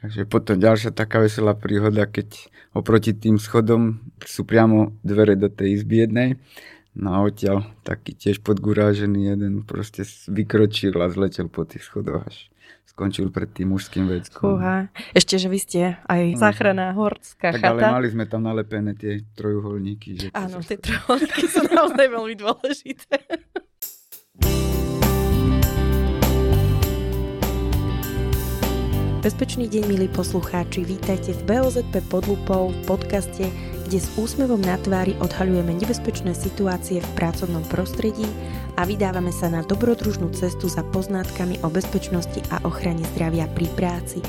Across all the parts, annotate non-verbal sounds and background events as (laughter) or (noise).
Takže potom ďalšia taká veselá príhoda, keď oproti tým schodom sú priamo dvere do tej izby jednej. No a odtiaľ taký tiež podgurážený jeden proste vykročil a zletel po tých schodoch až skončil pred tým mužským veckom. Fúha. Ešte, že vy ste aj no. záchranná horská tak, chata. ale mali sme tam nalepené tie trojuholníky. Že Áno, tie trojuholníky sú naozaj veľmi dôležité. (laughs) Bezpečný deň, milí poslucháči, vítajte v BOZP pod lupou v podcaste, kde s úsmevom na tvári odhaľujeme nebezpečné situácie v pracovnom prostredí a vydávame sa na dobrodružnú cestu za poznátkami o bezpečnosti a ochrane zdravia pri práci.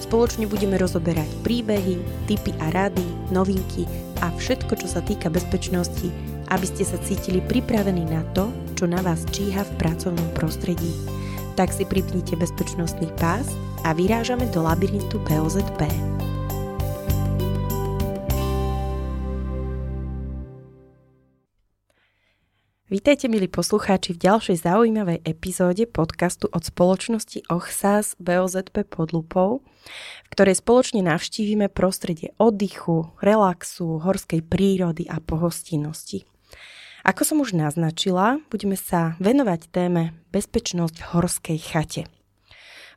Spoločne budeme rozoberať príbehy, tipy a rady, novinky a všetko, čo sa týka bezpečnosti, aby ste sa cítili pripravení na to, čo na vás číha v pracovnom prostredí. Tak si pripnite bezpečnostný pás a vyrážame do labyrintu POZP. Vítajte, milí poslucháči, v ďalšej zaujímavej epizóde podcastu od spoločnosti OCHSAS BOZP pod lupou, v ktorej spoločne navštívime prostredie oddychu, relaxu, horskej prírody a pohostinnosti. Ako som už naznačila, budeme sa venovať téme bezpečnosť v horskej chate –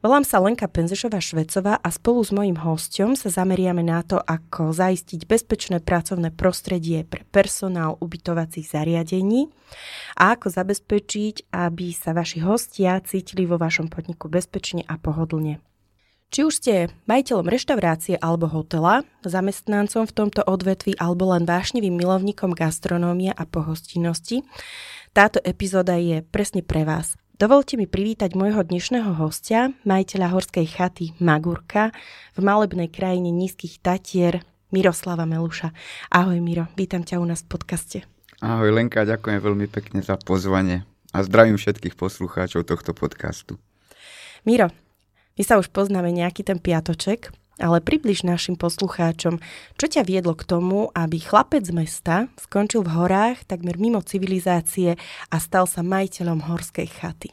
Volám sa Lenka Penzešová Švecová a spolu s mojím hostom sa zameriame na to, ako zaistiť bezpečné pracovné prostredie pre personál ubytovacích zariadení a ako zabezpečiť, aby sa vaši hostia cítili vo vašom podniku bezpečne a pohodlne. Či už ste majiteľom reštaurácie alebo hotela, zamestnancom v tomto odvetvi alebo len vášnivým milovníkom gastronómie a pohostinnosti, táto epizóda je presne pre vás – Dovolte mi privítať môjho dnešného hostia, majiteľa horskej chaty Magurka v malebnej krajine nízkych Tatier, Miroslava Meluša. Ahoj Miro, vítam ťa u nás v podcaste. Ahoj Lenka, ďakujem veľmi pekne za pozvanie a zdravím všetkých poslucháčov tohto podcastu. Miro, my sa už poznáme nejaký ten piatoček, ale približ našim poslucháčom, čo ťa viedlo k tomu, aby chlapec z mesta skončil v horách takmer mimo civilizácie a stal sa majiteľom horskej chaty.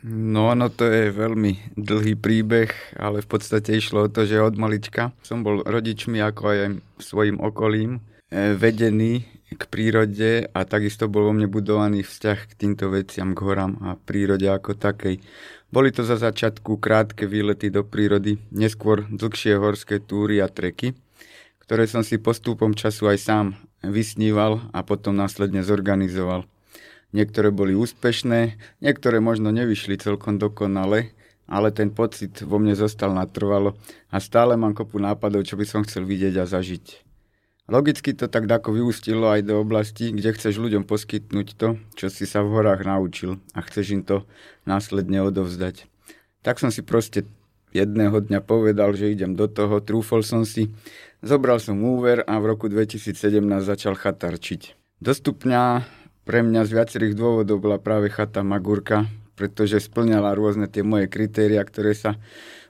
No, no to je veľmi dlhý príbeh, ale v podstate išlo o to, že od malička som bol rodičmi ako aj svojim okolím vedený k prírode a takisto bol vo mne budovaný vzťah k týmto veciam, k horám a prírode ako takej. Boli to za začiatku krátke výlety do prírody, neskôr dlhšie horské túry a treky, ktoré som si postupom času aj sám vysníval a potom následne zorganizoval. Niektoré boli úspešné, niektoré možno nevyšli celkom dokonale, ale ten pocit vo mne zostal natrvalo a stále mám kopu nápadov, čo by som chcel vidieť a zažiť. Logicky to tak ako vyústilo aj do oblasti, kde chceš ľuďom poskytnúť to, čo si sa v horách naučil a chceš im to následne odovzdať. Tak som si proste jedného dňa povedal, že idem do toho, trúfol som si, zobral som úver a v roku 2017 začal chatarčiť. Dostupňa pre mňa z viacerých dôvodov bola práve chata Magurka, pretože splňala rôzne tie moje kritéria, ktoré sa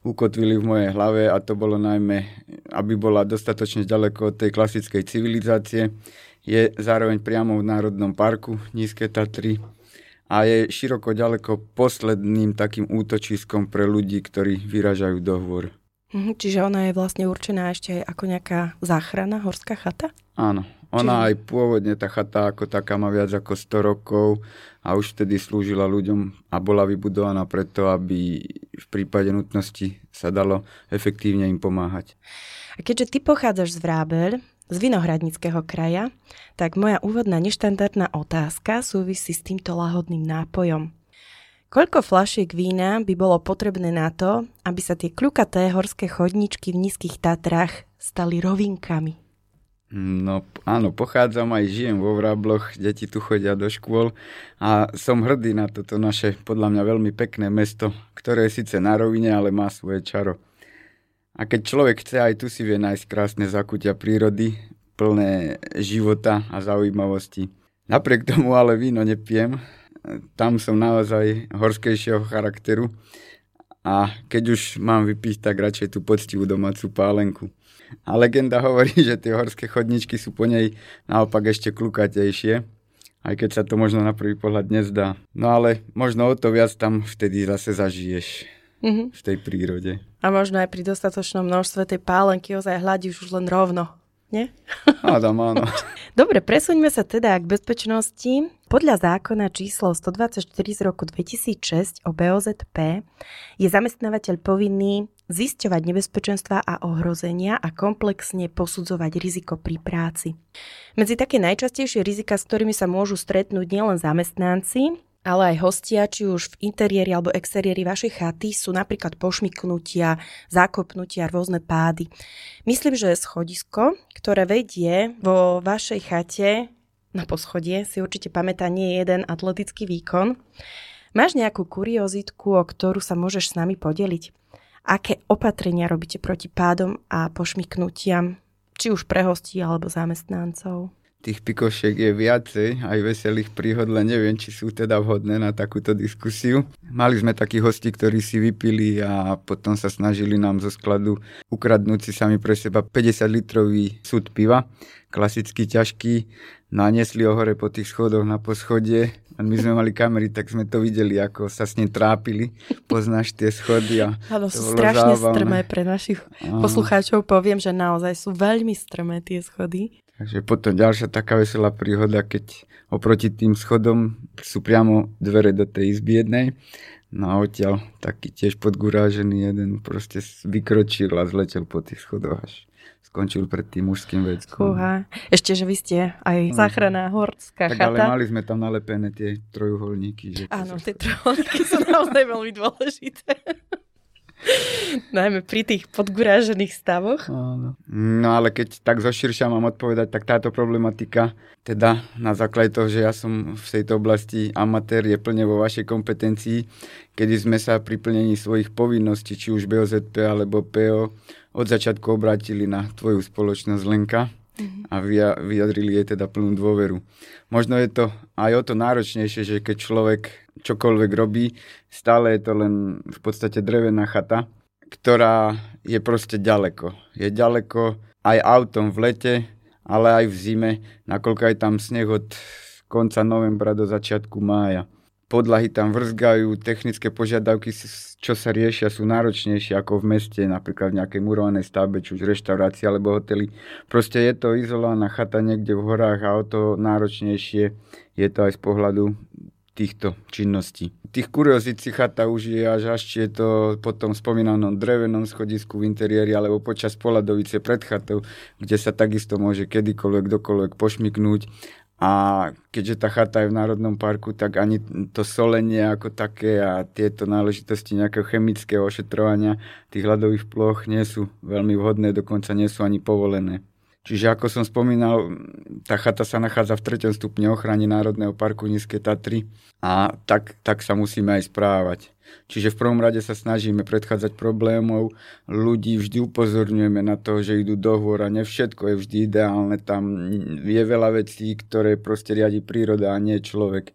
ukotvili v mojej hlave a to bolo najmä, aby bola dostatočne ďaleko od tej klasickej civilizácie. Je zároveň priamo v Národnom parku Nízke Tatry a je široko ďaleko posledným takým útočiskom pre ľudí, ktorí vyražajú do hôr. Mhm, čiže ona je vlastne určená ešte ako nejaká záchrana, horská chata? Áno, ona Čiže... aj pôvodne, tá chata ako taká má viac ako 100 rokov a už vtedy slúžila ľuďom a bola vybudovaná preto, aby v prípade nutnosti sa dalo efektívne im pomáhať. A keďže ty pochádzaš z Vrábel, z Vinohradnického kraja, tak moja úvodná neštandardná otázka súvisí s týmto lahodným nápojom. Koľko flašiek vína by bolo potrebné na to, aby sa tie kľukaté horské chodničky v nízkych Tatrách stali rovinkami? No áno, pochádzam aj žijem vo Vrabloch, deti tu chodia do škôl a som hrdý na toto naše podľa mňa veľmi pekné mesto, ktoré je síce na rovine, ale má svoje čaro. A keď človek chce, aj tu si vie nájsť krásne zakutia prírody, plné života a zaujímavosti. Napriek tomu ale víno nepijem, tam som naozaj horskejšieho charakteru a keď už mám vypiť, tak radšej tú poctivú domácu pálenku. A legenda hovorí, že tie horské chodničky sú po nej naopak ešte klukatejšie, aj keď sa to možno na prvý pohľad nezdá. No ale možno o to viac tam vtedy zase zažiješ. mm-hmm. v tej prírode. A možno aj pri dostatočnom množstve tej pálenky ozaj hľadíš už len rovno, nie? (laughs) Ádam, áno. (laughs) Dobre, presuňme sa teda k bezpečnosti. Podľa zákona číslo 124 z roku 2006 o BOZP je zamestnávateľ povinný zisťovať nebezpečenstva a ohrozenia a komplexne posudzovať riziko pri práci. Medzi také najčastejšie rizika, s ktorými sa môžu stretnúť nielen zamestnanci, ale aj hostia, či už v interiéri alebo exteriéri vašej chaty, sú napríklad pošmiknutia, zákopnutia, rôzne pády. Myslím, že schodisko, ktoré vedie vo vašej chate na poschodie, si určite pamätá nie jeden atletický výkon. Máš nejakú kuriozitku, o ktorú sa môžeš s nami podeliť? Aké opatrenia robíte proti pádom a pošmiknutiam, či už pre hostí alebo zamestnancov? Tých pikošiek je viacej, aj veselých príhod, len neviem, či sú teda vhodné na takúto diskusiu. Mali sme takých hostí, ktorí si vypili a potom sa snažili nám zo skladu ukradnúť si sami pre seba 50 litrový súd piva, klasicky ťažký, naniesli ho hore po tých schodoch na poschodie a my sme mali kamery, tak sme to videli, ako sa s ním trápili. Poznáš tie schody a Áno, sú strašne zábavné. strmé pre našich Aha. poslucháčov. Poviem, že naozaj sú veľmi strmé tie schody. Takže potom ďalšia taká veselá príhoda, keď oproti tým schodom sú priamo dvere do tej izby jednej. No a odtiaľ taký tiež podgurážený jeden proste vykročil a zletel po tých schodoch až skončil pred tým mužským veckom. Fúha. Ešte, že vy ste aj záchranná horská tak, chata. ale mali sme tam nalepené tie trojuholníky. Že Áno, tie trojuholníky sú naozaj veľmi dôležité. (laughs) (laughs) Najmä pri tých podgurážených stavoch. No ale keď tak zoširšia mám odpovedať, tak táto problematika, teda na základe toho, že ja som v tejto oblasti amatér, je plne vo vašej kompetencii, kedy sme sa pri plnení svojich povinností, či už BOZP alebo PO, od začiatku obrátili na tvoju spoločnosť Lenka a vyjadrili jej teda plnú dôveru. Možno je to aj o to náročnejšie, že keď človek čokoľvek robí, stále je to len v podstate drevená chata, ktorá je proste ďaleko. Je ďaleko aj autom v lete, ale aj v zime, nakoľko aj tam sneh od konca novembra do začiatku mája podlahy tam vrzgajú, technické požiadavky, čo sa riešia, sú náročnejšie ako v meste, napríklad v nejakej murovanej stavbe, či už reštaurácii alebo hotely. Proste je to izolovaná chata niekde v horách a o to náročnejšie je to aj z pohľadu týchto činností. Tých kuriozit si chata už je až až, je to potom spomínanom drevenom schodisku v interiéri alebo počas poladovice pred chatou, kde sa takisto môže kedykoľvek, dokoľvek pošmiknúť a keďže tá chata je v Národnom parku, tak ani to solenie ako také a tieto náležitosti nejakého chemického ošetrovania tých hľadových ploch nie sú veľmi vhodné, dokonca nie sú ani povolené. Čiže ako som spomínal, tá chata sa nachádza v 3. stupne ochrany Národného parku Nízke Tatry a tak, tak sa musíme aj správať. Čiže v prvom rade sa snažíme predchádzať problémov, ľudí vždy upozorňujeme na to, že idú do hôr a ne všetko je vždy ideálne, tam je veľa vecí, ktoré proste riadi príroda a nie človek.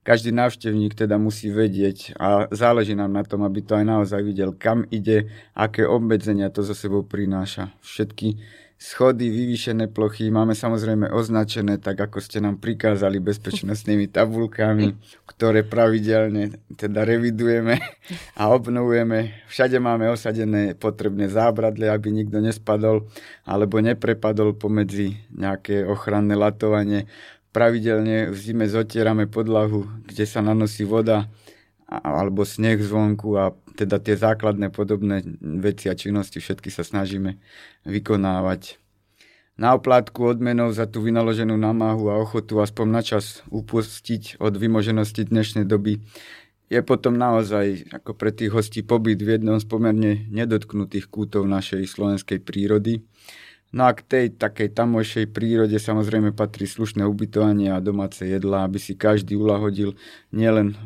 Každý návštevník teda musí vedieť a záleží nám na tom, aby to aj naozaj videl, kam ide, aké obmedzenia to zo sebou prináša. Všetky schody, vyvýšené plochy máme samozrejme označené tak, ako ste nám prikázali bezpečnostnými tabulkami, ktoré pravidelne teda revidujeme a obnovujeme. Všade máme osadené potrebné zábradle, aby nikto nespadol alebo neprepadol pomedzi nejaké ochranné latovanie. Pravidelne v zime zotierame podlahu, kde sa nanosí voda alebo sneh zvonku a teda tie základné podobné veci a činnosti všetky sa snažíme vykonávať. Na oplátku odmenov za tú vynaloženú námahu a ochotu aspoň na čas upustiť od vymoženosti dnešnej doby je potom naozaj ako pre tých hostí pobyt v jednom z pomerne nedotknutých kútov našej slovenskej prírody. No a k tej takej tamojšej prírode samozrejme patrí slušné ubytovanie a domáce jedlá, aby si každý ulahodil nielen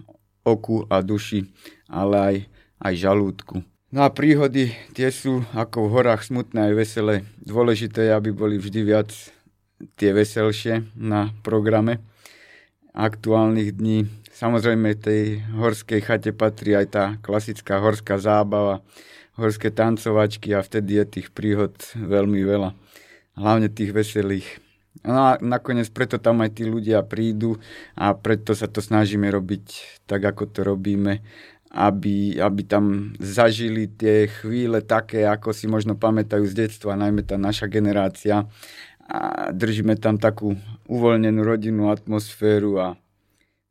oku a duši, ale aj, aj žalúdku. No a príhody tie sú ako v horách smutné aj veselé. Dôležité je, aby boli vždy viac tie veselšie na programe aktuálnych dní. Samozrejme tej horskej chate patrí aj tá klasická horská zábava, horské tancovačky a vtedy je tých príhod veľmi veľa. Hlavne tých veselých. No a nakoniec preto tam aj tí ľudia prídu a preto sa to snažíme robiť tak, ako to robíme. aby, aby tam zažili tie chvíle také, ako si možno pamätajú z detstva, najmä tá naša generácia. A držíme tam takú uvoľnenú rodinnú atmosféru a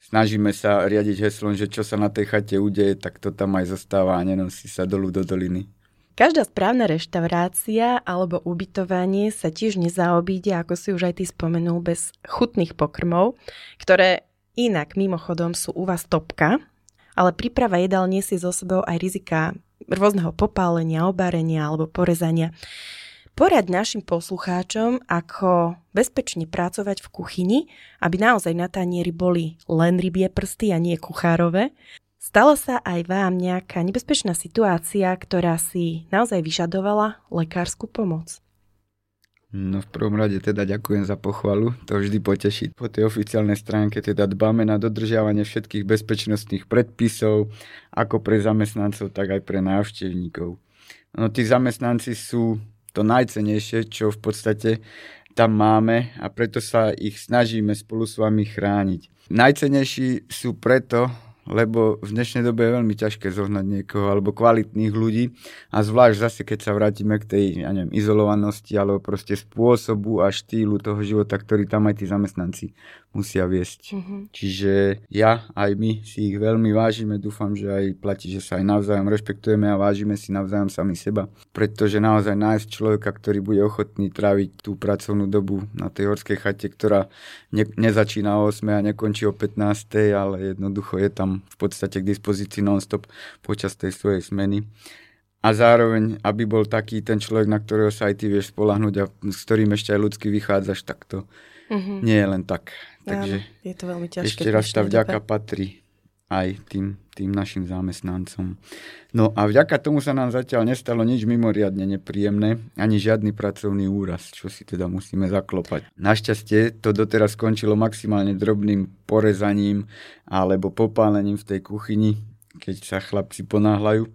snažíme sa riadiť heslom, že čo sa na tej chate udeje, tak to tam aj zostáva a nenosí sa dolu do doliny. Každá správna reštaurácia alebo ubytovanie sa tiež nezaobíde, ako si už aj ty spomenul, bez chutných pokrmov, ktoré inak mimochodom sú u vás topka, ale príprava jedál nesie so sebou aj rizika rôzneho popálenia, obárenia alebo porezania. Poraď našim poslucháčom, ako bezpečne pracovať v kuchyni, aby naozaj na tanieri boli len rybie prsty a nie kuchárové Stala sa aj vám nejaká nebezpečná situácia, ktorá si naozaj vyžadovala lekárskú pomoc? No v prvom rade teda ďakujem za pochvalu, to vždy poteší. Po tej oficiálnej stránke teda dbáme na dodržiavanie všetkých bezpečnostných predpisov, ako pre zamestnancov, tak aj pre návštevníkov. No tí zamestnanci sú to najcenejšie, čo v podstate tam máme a preto sa ich snažíme spolu s vami chrániť. Najcenejší sú preto, lebo v dnešnej dobe je veľmi ťažké zohnať niekoho alebo kvalitných ľudí. A zvlášť zase, keď sa vrátime k tej ja neviem, izolovanosti alebo proste spôsobu a štýlu toho života, ktorý tam aj tí zamestnanci musia viesť. Mm-hmm. Čiže ja aj my si ich veľmi vážime, dúfam, že aj platí, že sa aj navzájom rešpektujeme a vážime si navzájom sami seba, pretože naozaj nájsť človeka, ktorý bude ochotný tráviť tú pracovnú dobu na tej horskej chate, ktorá ne, nezačína o 8 a nekončí o 15, ale jednoducho je tam v podstate k dispozícii non-stop počas tej svojej smeny a zároveň, aby bol taký ten človek, na ktorého sa aj ty vieš spolahnuť a s ktorým ešte aj ľudsky vychádzaš, tak to mm-hmm. nie je len tak. Takže Áno, je to veľmi ťažké. Ešte raz tá vďaka dobe. patrí aj tým, tým našim zamestnancom. No a vďaka tomu sa nám zatiaľ nestalo nič mimoriadne nepríjemné, ani žiadny pracovný úraz, čo si teda musíme zaklopať. Našťastie to doteraz skončilo maximálne drobným porezaním alebo popálením v tej kuchyni, keď sa chlapci ponáhľajú.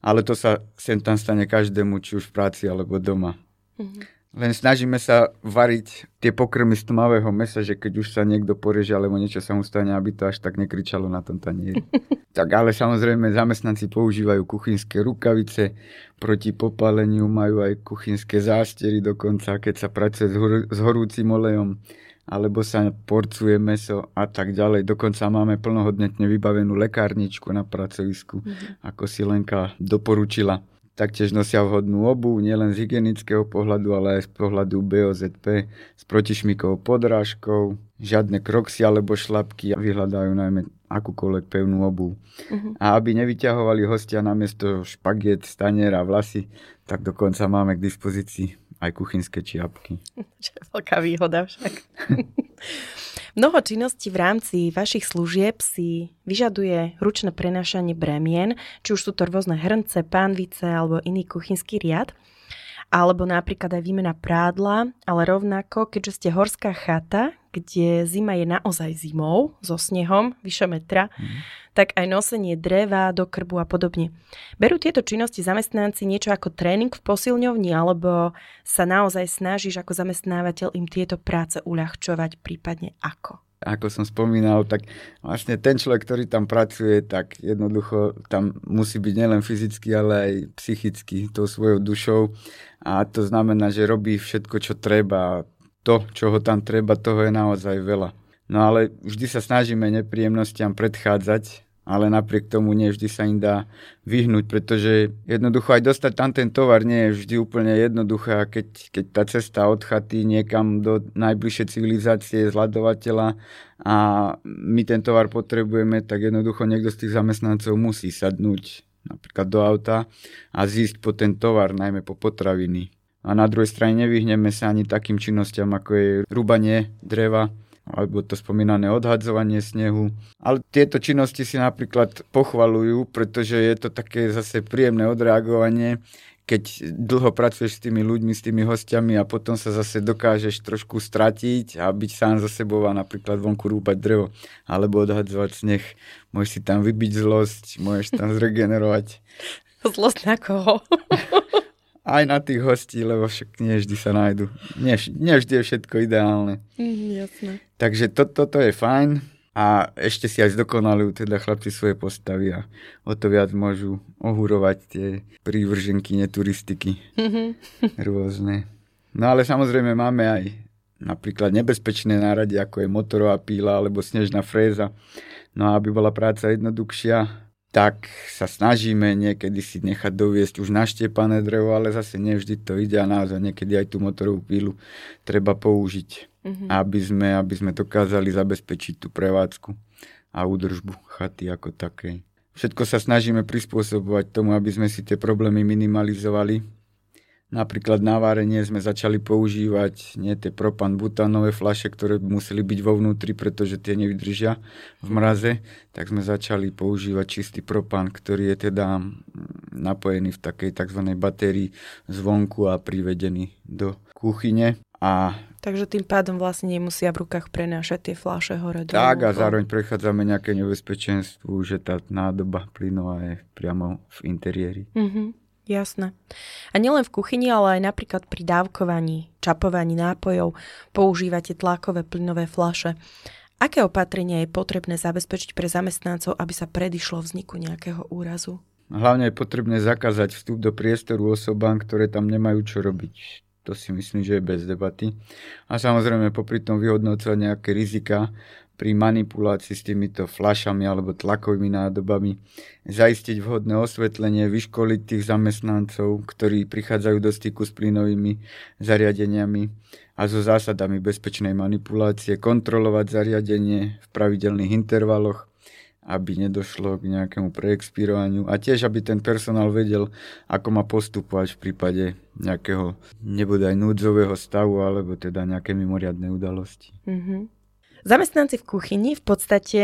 Ale to sa sem tam stane každému, či už v práci alebo doma. Mm-hmm. Len snažíme sa variť tie pokrmy z tmavého mesa, že keď už sa niekto poreže alebo niečo sa mu stane, aby to až tak nekričalo na tom tanieri. (laughs) tak ale samozrejme zamestnanci používajú kuchynské rukavice, proti popáleniu majú aj kuchynské zástery dokonca, keď sa pracuje s, hor- s horúcim olejom alebo sa porcuje meso a tak ďalej. Dokonca máme plnohodnotne vybavenú lekárničku na pracovisku, mm-hmm. ako si Lenka doporučila. Taktiež nosia vhodnú obu, nielen z hygienického pohľadu, ale aj z pohľadu BOZP s protišmikovou podrážkou, žiadne kroxy alebo šlapky a vyhľadajú najmä akúkoľvek pevnú obu. Uh-huh. A aby nevyťahovali hostia namiesto špagiet, staniera, vlasy, tak dokonca máme k dispozícii aj kuchynské čiapky. (laughs) Čo je veľká výhoda však. (laughs) Mnoho činností v rámci vašich služieb si vyžaduje ručné prenášanie bremien, či už sú to rôzne hrnce, pánvice alebo iný kuchynský riad. Alebo napríklad aj výmena prádla, ale rovnako, keďže ste horská chata, kde zima je naozaj zimou, so snehom, vyše metra, mm. tak aj nosenie dreva do krbu a podobne. Berú tieto činnosti zamestnanci niečo ako tréning v posilňovni, alebo sa naozaj snažíš ako zamestnávateľ im tieto práce uľahčovať, prípadne ako? ako som spomínal, tak vlastne ten človek, ktorý tam pracuje, tak jednoducho tam musí byť nielen fyzicky, ale aj psychicky, tou svojou dušou. A to znamená, že robí všetko, čo treba. To, čo ho tam treba, toho je naozaj veľa. No ale vždy sa snažíme nepríjemnostiam predchádzať, ale napriek tomu nie vždy sa im dá vyhnúť, pretože jednoducho aj dostať tam ten tovar nie je vždy úplne jednoduché keď, keď tá cesta od chaty niekam do najbližšej civilizácie zladovateľa a my ten tovar potrebujeme, tak jednoducho niekto z tých zamestnancov musí sadnúť napríklad do auta a zísť po ten tovar, najmä po potraviny. A na druhej strane nevyhneme sa ani takým činnostiam, ako je rúbanie dreva, alebo to spomínané odhadzovanie snehu. Ale tieto činnosti si napríklad pochvalujú, pretože je to také zase príjemné odreagovanie, keď dlho pracuješ s tými ľuďmi, s tými hostiami a potom sa zase dokážeš trošku stratiť a byť sám za sebou a napríklad vonku rúbať drevo alebo odhadzovať sneh. Môžeš si tam vybiť zlosť, môžeš tam zregenerovať. (laughs) Zlosť na koho? (laughs) aj na tých hostí, lebo však nie vždy sa nájdu. Nie, nie vždy je všetko ideálne. Mm, jasné. Takže to, toto je fajn. a ešte si aj zdokonalujú teda chlapci svoje postavy a o to viac môžu ohúrovať tie prívrženky neturistiky (laughs) rôzne. No ale samozrejme máme aj napríklad nebezpečné nárade, ako je motorová píla alebo snežná fréza. No a aby bola práca jednoduchšia, tak sa snažíme niekedy si nechať doviesť už naštiepané drevo, ale zase nevždy to ide a naozaj niekedy aj tú motorovú pílu treba použiť mm-hmm. aby, sme, aby sme dokázali zabezpečiť tú prevádzku a údržbu chaty ako takej. Všetko sa snažíme prispôsobovať tomu, aby sme si tie problémy minimalizovali. Napríklad na várenie sme začali používať nie tie propan-butánové flaše, ktoré museli byť vo vnútri, pretože tie nevydržia v mraze, tak sme začali používať čistý propan, ktorý je teda napojený v takej tzv. batérii zvonku a privedený do kuchyne. A Takže tým pádom vlastne nemusia v rukách prenášať tie fľaše hore dolu. Tak a zároveň prechádzame nejaké nebezpečenstvu, že tá nádoba plynová je priamo v interiéri. Mm-hmm, jasné. A nielen v kuchyni, ale aj napríklad pri dávkovaní, čapovaní nápojov používate tlakové plynové fľaše. Aké opatrenia je potrebné zabezpečiť pre zamestnancov, aby sa predišlo vzniku nejakého úrazu? Hlavne je potrebné zakázať vstup do priestoru osobám, ktoré tam nemajú čo robiť to si myslím, že je bez debaty. A samozrejme popri tom vyhodnocovať nejaké rizika pri manipulácii s týmito flašami alebo tlakovými nádobami, zaistiť vhodné osvetlenie, vyškoliť tých zamestnancov, ktorí prichádzajú do styku s plynovými zariadeniami a so zásadami bezpečnej manipulácie, kontrolovať zariadenie v pravidelných intervaloch, aby nedošlo k nejakému preexpirovaniu a tiež, aby ten personál vedel, ako má postupovať v prípade nejakého nebodaj núdzového stavu alebo teda nejaké mimoriadnej udalosti. Mm-hmm. Zamestnanci v kuchyni v podstate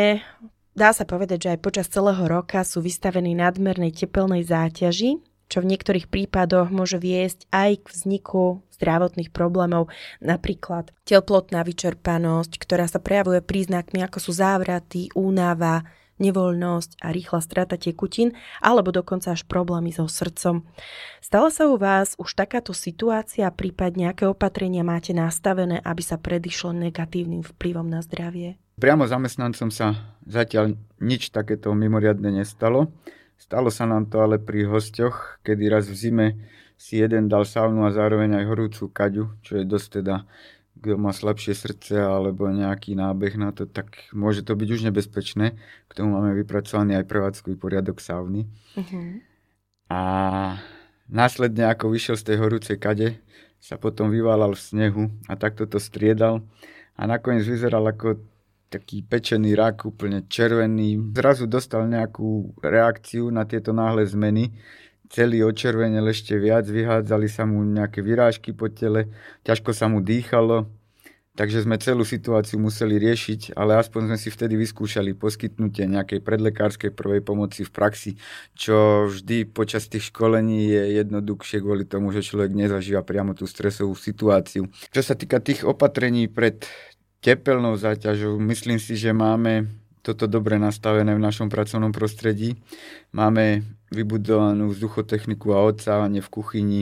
dá sa povedať, že aj počas celého roka sú vystavení nadmernej tepelnej záťaži, čo v niektorých prípadoch môže viesť aj k vzniku zdravotných problémov, napríklad teplotná vyčerpanosť, ktorá sa prejavuje príznakmi ako sú závraty, únava, nevoľnosť a rýchla strata tekutín, alebo dokonca až problémy so srdcom. Stala sa u vás už takáto situácia, prípadne aké opatrenia máte nastavené, aby sa predišlo negatívnym vplyvom na zdravie? Priamo zamestnancom sa zatiaľ nič takéto mimoriadne nestalo. Stalo sa nám to ale pri hosťoch, kedy raz v zime si jeden dal saunu a zároveň aj horúcu kaďu, čo je dosť teda kto má slabšie srdce alebo nejaký nábeh na to, tak môže to byť už nebezpečné. K tomu máme vypracovaný aj prevádzkový poriadok sauny. Uh-huh. A následne, ako vyšiel z tej horúcej kade, sa potom vyválal v snehu a takto to striedal a nakoniec vyzeral ako taký pečený rak, úplne červený. Zrazu dostal nejakú reakciu na tieto náhle zmeny celý očervenel ešte viac, vyhádzali sa mu nejaké vyrážky po tele, ťažko sa mu dýchalo, takže sme celú situáciu museli riešiť, ale aspoň sme si vtedy vyskúšali poskytnutie nejakej predlekárskej prvej pomoci v praxi, čo vždy počas tých školení je jednoduchšie kvôli tomu, že človek nezažíva priamo tú stresovú situáciu. Čo sa týka tých opatrení pred tepelnou záťažou, myslím si, že máme toto dobre nastavené v našom pracovnom prostredí. Máme vybudovanú vzduchotechniku a odsávanie v kuchyni,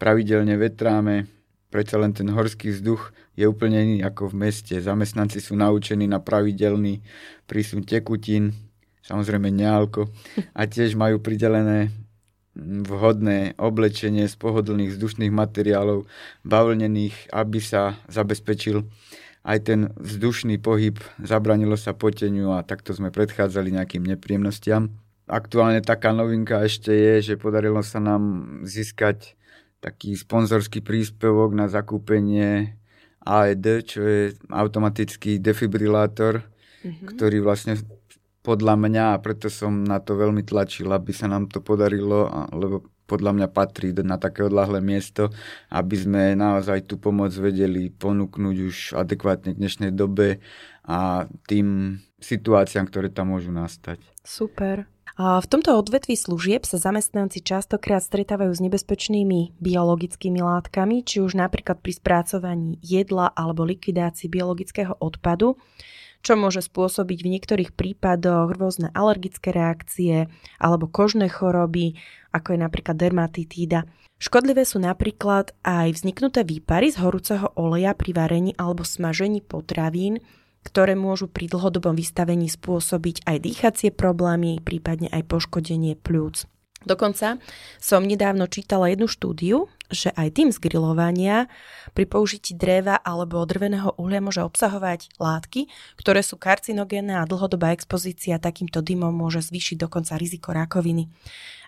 pravidelne vetráme, predsa len ten horský vzduch je úplne iný ako v meste. Zamestnanci sú naučení na pravidelný prísun tekutín, samozrejme nealko, a tiež majú pridelené vhodné oblečenie z pohodlných vzdušných materiálov, bavlnených, aby sa zabezpečil aj ten vzdušný pohyb, zabranilo sa poteniu a takto sme predchádzali nejakým nepríjemnostiam. Aktuálne taká novinka ešte je, že podarilo sa nám získať taký sponzorský príspevok na zakúpenie AED, čo je automatický defibrilátor, mm-hmm. ktorý vlastne podľa mňa, a preto som na to veľmi tlačil, aby sa nám to podarilo, lebo podľa mňa patrí na také odlahlé miesto, aby sme naozaj tú pomoc vedeli ponúknuť už adekvátne k dnešnej dobe a tým situáciám, ktoré tam môžu nastať. Super. V tomto odvetví služieb sa zamestnanci častokrát stretávajú s nebezpečnými biologickými látkami, či už napríklad pri spracovaní jedla alebo likvidácii biologického odpadu čo môže spôsobiť v niektorých prípadoch rôzne alergické reakcie alebo kožné choroby, ako je napríklad dermatitída. Škodlivé sú napríklad aj vzniknuté výpary z horúceho oleja pri varení alebo smažení potravín, ktoré môžu pri dlhodobom vystavení spôsobiť aj dýchacie problémy, prípadne aj poškodenie plúc. Dokonca som nedávno čítala jednu štúdiu, že aj tým z grilovania pri použití dreva alebo drveného uhlia môže obsahovať látky, ktoré sú karcinogénne a dlhodobá expozícia takýmto dymom môže zvýšiť dokonca riziko rakoviny.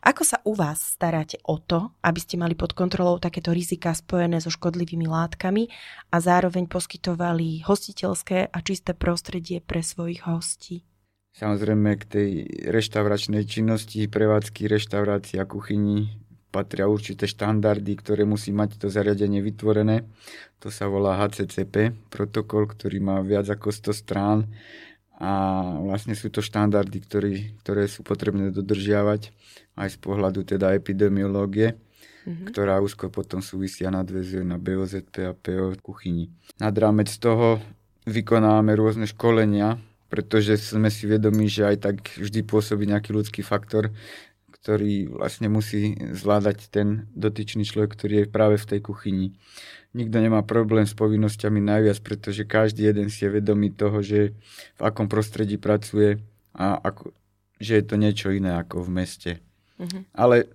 Ako sa u vás staráte o to, aby ste mali pod kontrolou takéto rizika spojené so škodlivými látkami a zároveň poskytovali hostiteľské a čisté prostredie pre svojich hostí? Samozrejme k tej reštauračnej činnosti, prevádzky, reštaurácii a kuchyni patria určité štandardy, ktoré musí mať to zariadenie vytvorené. To sa volá HCCP, protokol, ktorý má viac ako 100 strán a vlastne sú to štandardy, ktorý, ktoré sú potrebné dodržiavať aj z pohľadu teda epidemiológie, mm-hmm. ktorá úzko potom súvisia nadvezuje na BOZP a PO v kuchyni. Nad rámec toho vykonávame rôzne školenia, pretože sme si vedomi, že aj tak vždy pôsobí nejaký ľudský faktor, ktorý vlastne musí zvládať ten dotyčný človek, ktorý je práve v tej kuchyni. Nikto nemá problém s povinnosťami najviac, pretože každý jeden si je vedomý toho, že v akom prostredí pracuje a ako, že je to niečo iné ako v meste. Uh-huh. Ale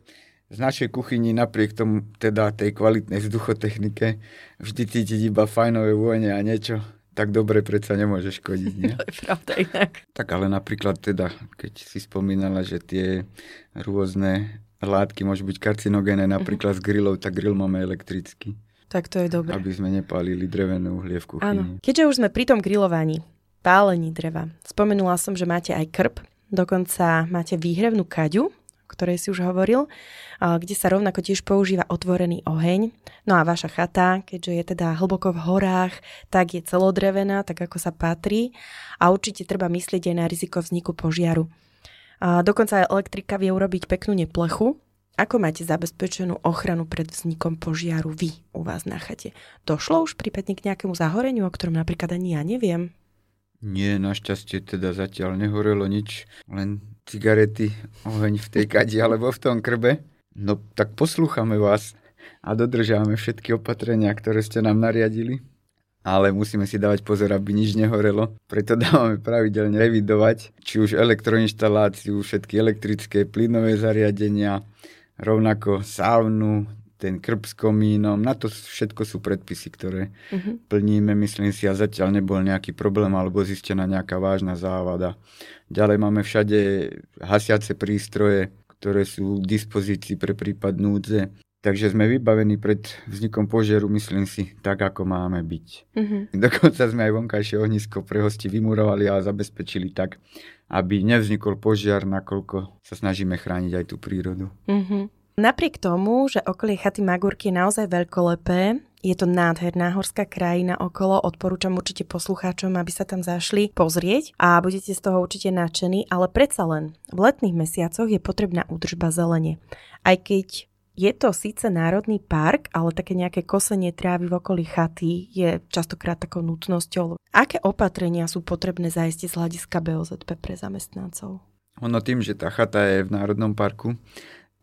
z našej kuchyni napriek tomu teda tej kvalitnej vzduchotechnike vždy cítiť iba fajnové vône a niečo tak dobre predsa nemôže škodiť, nie? (laughs) To je pravda inak. Tak ale napríklad teda, keď si spomínala, že tie rôzne látky môžu byť karcinogéne, napríklad z grillov, tak grill máme elektrický. Tak to je dobré. Aby sme nepálili drevené uhlie v kuchyni. Áno. Keďže už sme pri tom grillovaní, pálení dreva, spomenula som, že máte aj krb, dokonca máte výhrevnú kaďu, ktorej si už hovoril, kde sa rovnako tiež používa otvorený oheň. No a vaša chata, keďže je teda hlboko v horách, tak je celodrevená, tak ako sa patrí a určite treba myslieť aj na riziko vzniku požiaru. A dokonca aj elektrika vie urobiť peknú neplechu. Ako máte zabezpečenú ochranu pred vznikom požiaru vy u vás na chate? Došlo už prípadne k nejakému zahoreniu, o ktorom napríklad ani ja neviem? Nie, našťastie teda zatiaľ nehorelo nič, len cigarety, oheň v tej kadi alebo v tom krbe. No tak poslúchame vás a dodržávame všetky opatrenia, ktoré ste nám nariadili. Ale musíme si dávať pozor, aby nič nehorelo. Preto dávame pravidelne revidovať, či už elektroinštaláciu, všetky elektrické plynové zariadenia, rovnako saunu, ten krb s komínom, na to všetko sú predpisy, ktoré uh-huh. plníme, myslím si, a zatiaľ nebol nejaký problém alebo zistená nejaká vážna závada. Ďalej máme všade hasiace prístroje, ktoré sú k dispozícii pre prípad núdze. Takže sme vybavení pred vznikom požiaru, myslím si, tak, ako máme byť. Uh-huh. Dokonca sme aj vonkajšie ohnisko pre hosti vymurovali a zabezpečili tak, aby nevznikol požiar, nakoľko sa snažíme chrániť aj tú prírodu. Uh-huh. Napriek tomu, že okolie chaty Magurky je naozaj veľkolepé, je to nádherná horská krajina okolo, odporúčam určite poslucháčom, aby sa tam zašli pozrieť a budete z toho určite nadšení, ale predsa len v letných mesiacoch je potrebná údržba zelene. Aj keď je to síce národný park, ale také nejaké kosenie trávy v okolí chaty je častokrát takou nutnosťou. Aké opatrenia sú potrebné zajistiť z hľadiska BOZP pre zamestnancov? Ono tým, že tá chata je v národnom parku,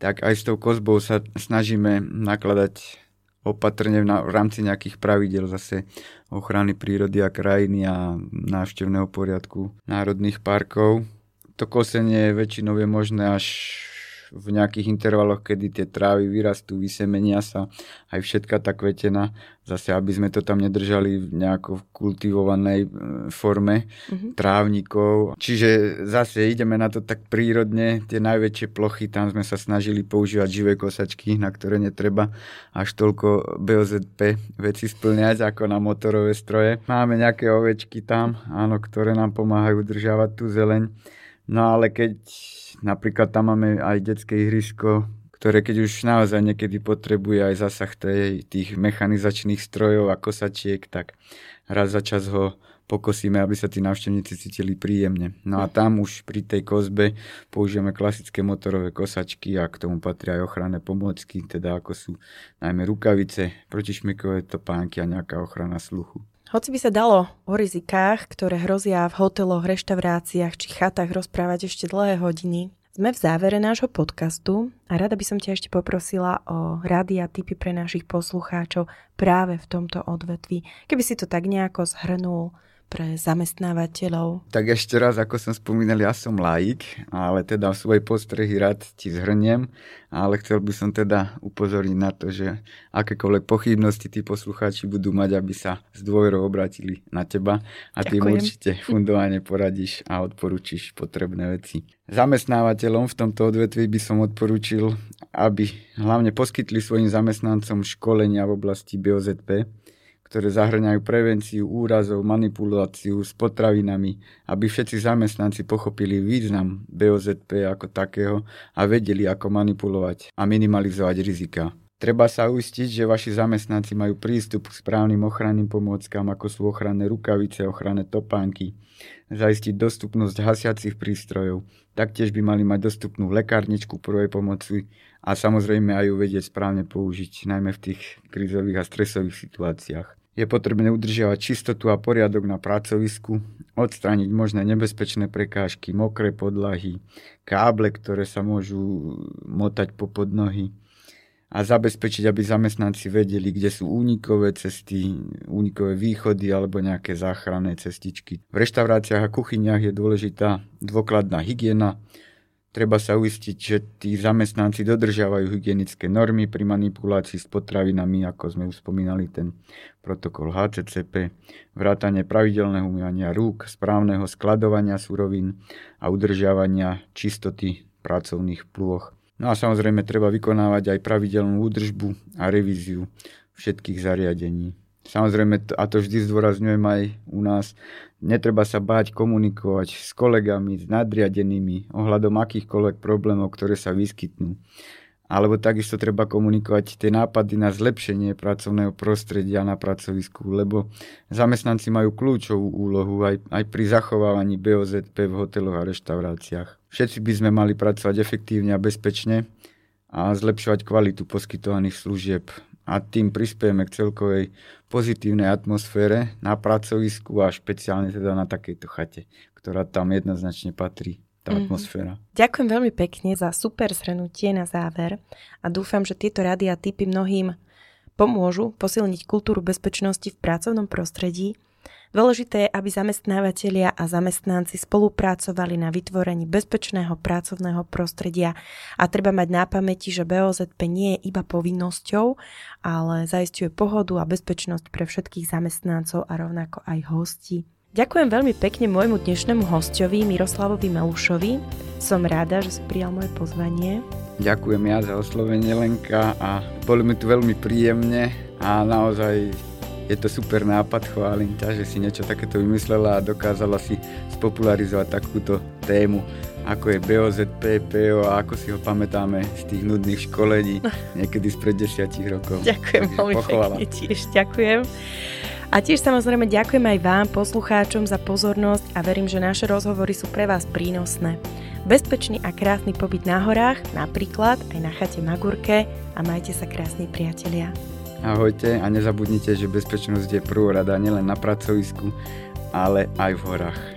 tak aj s tou kozbou sa snažíme nakladať opatrne v, rámci nejakých pravidel zase ochrany prírody a krajiny a návštevného poriadku národných parkov. To kosenie väčšinou je možné až v nejakých intervaloch, kedy tie trávy vyrastú, vysemenia sa, aj všetka tá kvetená, zase aby sme to tam nedržali v nejako kultivovanej e, forme mm-hmm. trávnikov. Čiže zase ideme na to tak prírodne, tie najväčšie plochy, tam sme sa snažili používať živé kosačky, na ktoré netreba až toľko BOZP veci splňať ako na motorové stroje. Máme nejaké ovečky tam, áno, ktoré nám pomáhajú udržiavať tú zeleň. No ale keď Napríklad tam máme aj detské ihrisko, ktoré keď už naozaj niekedy potrebuje aj zasah tých mechanizačných strojov a kosačiek, tak raz za čas ho pokosíme, aby sa tí návštevníci cítili príjemne. No a tam už pri tej kozbe použijeme klasické motorové kosačky a k tomu patria aj ochranné pomôcky, teda ako sú najmä rukavice, protišmikové topánky a nejaká ochrana sluchu. Hoci by sa dalo o rizikách, ktoré hrozia v hoteloch, reštauráciách či chatách rozprávať ešte dlhé hodiny, sme v závere nášho podcastu a rada by som ťa ešte poprosila o rady a tipy pre našich poslucháčov práve v tomto odvetvi. Keby si to tak nejako zhrnul pre zamestnávateľov? Tak ešte raz, ako som spomínal, ja som laik, ale teda svoje postrehy rád ti zhrniem, ale chcel by som teda upozorniť na to, že akékoľvek pochybnosti tí poslucháči budú mať, aby sa s dôverou obratili na teba a ty im určite fundovane poradíš a odporúčiš potrebné veci. Zamestnávateľom v tomto odvetvi by som odporúčil, aby hlavne poskytli svojim zamestnancom školenia v oblasti BOZP, ktoré zahrňajú prevenciu úrazov, manipuláciu s potravinami, aby všetci zamestnanci pochopili význam BOZP ako takého a vedeli, ako manipulovať a minimalizovať rizika. Treba sa uistiť, že vaši zamestnanci majú prístup k správnym ochranným pomôckam, ako sú ochranné rukavice, ochranné topánky, zaistiť dostupnosť hasiacich prístrojov, taktiež by mali mať dostupnú lekárničku prvej pomoci a samozrejme aj ju vedieť správne použiť, najmä v tých krízových a stresových situáciách. Je potrebné udržiavať čistotu a poriadok na pracovisku, odstrániť možné nebezpečné prekážky, mokré podlahy, káble, ktoré sa môžu motať po podnohy a zabezpečiť, aby zamestnanci vedeli, kde sú únikové cesty, únikové východy alebo nejaké záchranné cestičky. V reštauráciách a kuchyniach je dôležitá dôkladná hygiena, Treba sa uistiť, že tí zamestnanci dodržiavajú hygienické normy pri manipulácii s potravinami, ako sme už spomínali, ten protokol HCCP, vrátanie pravidelného umývania rúk, správneho skladovania surovín a udržiavania čistoty pracovných plôch. No a samozrejme treba vykonávať aj pravidelnú údržbu a revíziu všetkých zariadení. Samozrejme, a to vždy zdôrazňujem aj u nás, netreba sa báť komunikovať s kolegami, s nadriadenými ohľadom akýchkoľvek problémov, ktoré sa vyskytnú. Alebo takisto treba komunikovať tie nápady na zlepšenie pracovného prostredia na pracovisku, lebo zamestnanci majú kľúčovú úlohu aj, aj pri zachovávaní BOZP v hoteloch a reštauráciách. Všetci by sme mali pracovať efektívne a bezpečne a zlepšovať kvalitu poskytovaných služieb a tým prispiejeme k celkovej pozitívnej atmosfére na pracovisku a špeciálne teda na takejto chate, ktorá tam jednoznačne patrí tá mm-hmm. atmosféra. Ďakujem veľmi pekne za super zhrnutie na záver a dúfam, že tieto rady a typy mnohým pomôžu posilniť kultúru bezpečnosti v pracovnom prostredí Dôležité je, aby zamestnávateľia a zamestnanci spolupracovali na vytvorení bezpečného pracovného prostredia a treba mať na pamäti, že BOZP nie je iba povinnosťou, ale zaistuje pohodu a bezpečnosť pre všetkých zamestnancov a rovnako aj hostí. Ďakujem veľmi pekne môjmu dnešnému hostovi Miroslavovi Melušovi. Som rada, že si prijal moje pozvanie. Ďakujem ja za oslovenie Lenka a boli mi tu veľmi príjemne a naozaj je to super nápad, chválim ťa, že si niečo takéto vymyslela a dokázala si spopularizovať takúto tému, ako je BOZP, PO a ako si ho pamätáme z tých nudných školení (laughs) niekedy spred desiatich rokov. Ďakujem veľmi pekne tiež, ďakujem. A tiež samozrejme ďakujem aj vám, poslucháčom, za pozornosť a verím, že naše rozhovory sú pre vás prínosné. Bezpečný a krásny pobyt na horách, napríklad aj na chate Magurke a majte sa krásni priatelia. Ahojte a nezabudnite, že bezpečnosť je prvorada nielen na pracovisku, ale aj v horách.